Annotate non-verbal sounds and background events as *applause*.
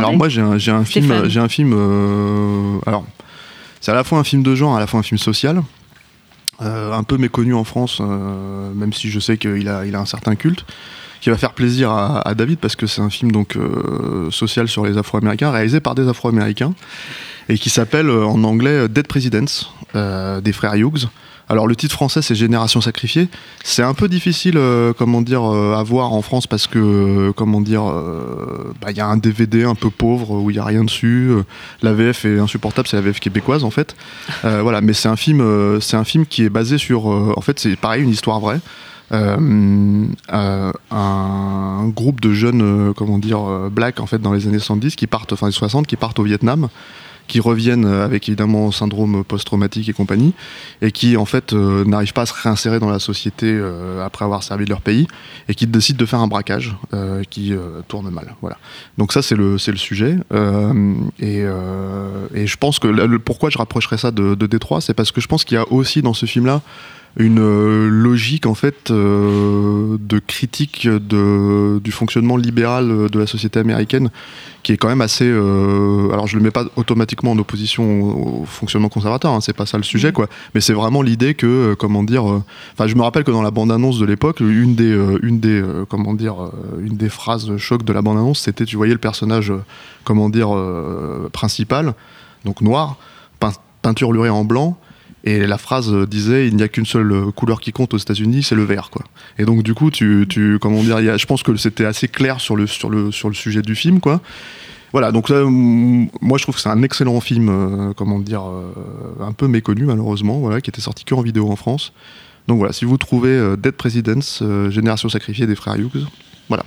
Alors moi j'ai un, j'ai un film, j'ai un film. euh, alors c'est à la fois un film de genre, à la fois un film social, euh, un peu méconnu en France, euh, même si je sais qu'il a, il a un certain culte, qui va faire plaisir à, à David parce que c'est un film donc social sur les Afro-Américains, réalisé par des Afro-Américains et qui s'appelle en anglais Dead Presidents des frères Hughes. Alors le titre français c'est Génération sacrifiée. C'est un peu difficile, euh, comment dire, euh, à voir en France parce que, euh, comment dire, bah, il y a un DVD un peu pauvre où il y a rien dessus. La VF est insupportable, c'est la VF québécoise en fait. *laughs* Voilà, mais c'est un film, c'est un film qui est basé sur, en fait, c'est pareil une histoire vraie. Euh, euh, un groupe de jeunes, euh, comment dire, blacks en fait dans les années 70 qui partent, enfin les 60, qui partent au Vietnam qui reviennent avec évidemment syndrome post-traumatique et compagnie, et qui en fait euh, n'arrivent pas à se réinsérer dans la société euh, après avoir servi de leur pays, et qui décident de faire un braquage euh, qui tourne mal. Voilà. Donc ça c'est le c'est le sujet, et, et je pense que pourquoi je rapprocherais ça de, Détroit, c'est parce que je pense qu'il y a aussi dans ce film-là une euh, logique en fait critique de, du fonctionnement libéral de la société américaine qui est quand même assez euh, alors je le mets pas automatiquement en opposition au, au fonctionnement conservateur hein, c'est pas ça le sujet quoi. Mais c'est vraiment l'idée que euh, comment dire euh, enfin je me rappelle que dans la bande annonce de l'époque une des une des comment dire une des phrases choc de la bande annonce c'était tu voyais le personnage comment dire principal donc noir pein- peinturluré en blanc et la phrase euh, disait il n'y a qu'une seule euh, couleur qui compte aux États-Unis, c'est le vert quoi. Et donc du coup tu, tu comment dire, y a- je pense que c'était assez clair sur le sur le sur le sujet du film quoi. Voilà donc moi je trouve que c'est un excellent film euh, comment dire euh, un peu méconnu malheureusement voilà qui était sorti que en vidéo en France. Donc voilà si vous trouvez euh, Dead Presidents Génération sacrifiée des frères Hughes voilà